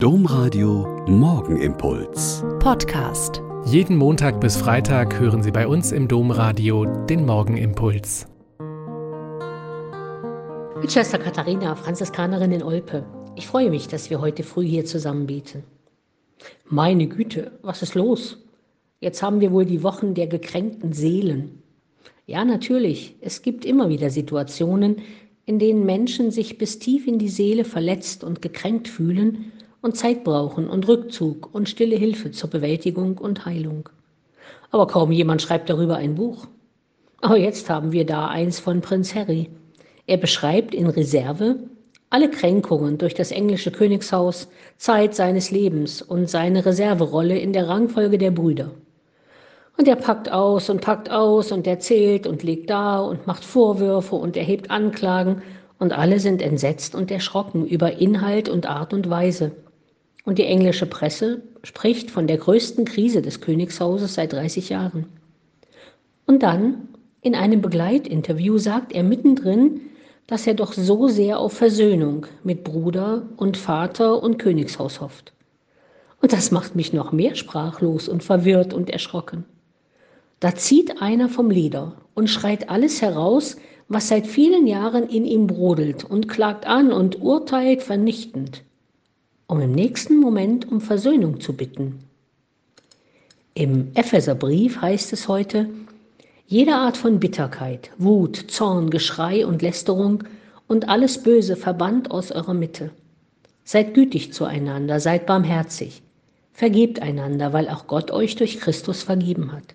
Domradio Morgenimpuls. Podcast. Jeden Montag bis Freitag hören Sie bei uns im Domradio den Morgenimpuls. Mit Schwester Katharina, Franziskanerin in Olpe. Ich freue mich, dass wir heute früh hier zusammen beten. Meine Güte, was ist los? Jetzt haben wir wohl die Wochen der gekränkten Seelen. Ja, natürlich, es gibt immer wieder Situationen, in denen Menschen sich bis tief in die Seele verletzt und gekränkt fühlen und Zeit brauchen und Rückzug und stille Hilfe zur Bewältigung und Heilung. Aber kaum jemand schreibt darüber ein Buch. Aber jetzt haben wir da eins von Prinz Harry. Er beschreibt in Reserve alle Kränkungen durch das englische Königshaus, Zeit seines Lebens und seine Reserverolle in der Rangfolge der Brüder. Und er packt aus und packt aus und erzählt und legt da und macht Vorwürfe und erhebt Anklagen und alle sind entsetzt und erschrocken über Inhalt und Art und Weise. Und die englische Presse spricht von der größten Krise des Königshauses seit 30 Jahren. Und dann, in einem Begleitinterview, sagt er mittendrin, dass er doch so sehr auf Versöhnung mit Bruder und Vater und Königshaus hofft. Und das macht mich noch mehr sprachlos und verwirrt und erschrocken. Da zieht einer vom Leder und schreit alles heraus, was seit vielen Jahren in ihm brodelt und klagt an und urteilt vernichtend, um im nächsten Moment um Versöhnung zu bitten. Im Epheserbrief heißt es heute, jede Art von Bitterkeit, Wut, Zorn, Geschrei und Lästerung und alles Böse verbannt aus eurer Mitte. Seid gütig zueinander, seid barmherzig, vergebt einander, weil auch Gott euch durch Christus vergeben hat.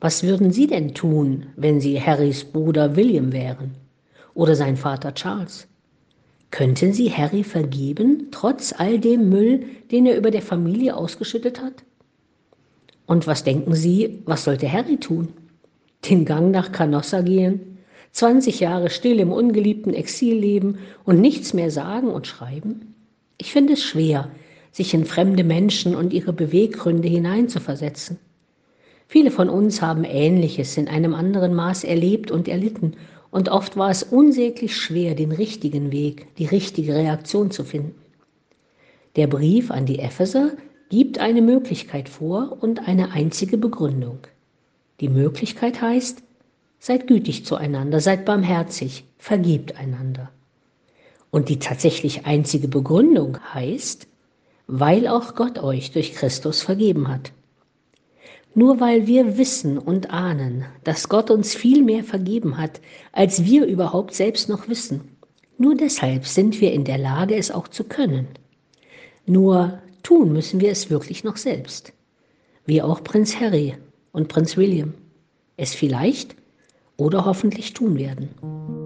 Was würden Sie denn tun, wenn Sie Harrys Bruder William wären oder sein Vater Charles? Könnten Sie Harry vergeben, trotz all dem Müll, den er über der Familie ausgeschüttet hat? Und was denken Sie, was sollte Harry tun? Den Gang nach Canossa gehen, 20 Jahre still im ungeliebten Exil leben und nichts mehr sagen und schreiben? Ich finde es schwer, sich in fremde Menschen und ihre Beweggründe hineinzuversetzen. Viele von uns haben Ähnliches in einem anderen Maß erlebt und erlitten, und oft war es unsäglich schwer, den richtigen Weg, die richtige Reaktion zu finden. Der Brief an die Epheser gibt eine Möglichkeit vor und eine einzige Begründung. Die Möglichkeit heißt, seid gütig zueinander, seid barmherzig, vergebt einander. Und die tatsächlich einzige Begründung heißt, weil auch Gott euch durch Christus vergeben hat. Nur weil wir wissen und ahnen, dass Gott uns viel mehr vergeben hat, als wir überhaupt selbst noch wissen. Nur deshalb sind wir in der Lage, es auch zu können. Nur tun müssen wir es wirklich noch selbst. Wie auch Prinz Harry und Prinz William es vielleicht oder hoffentlich tun werden.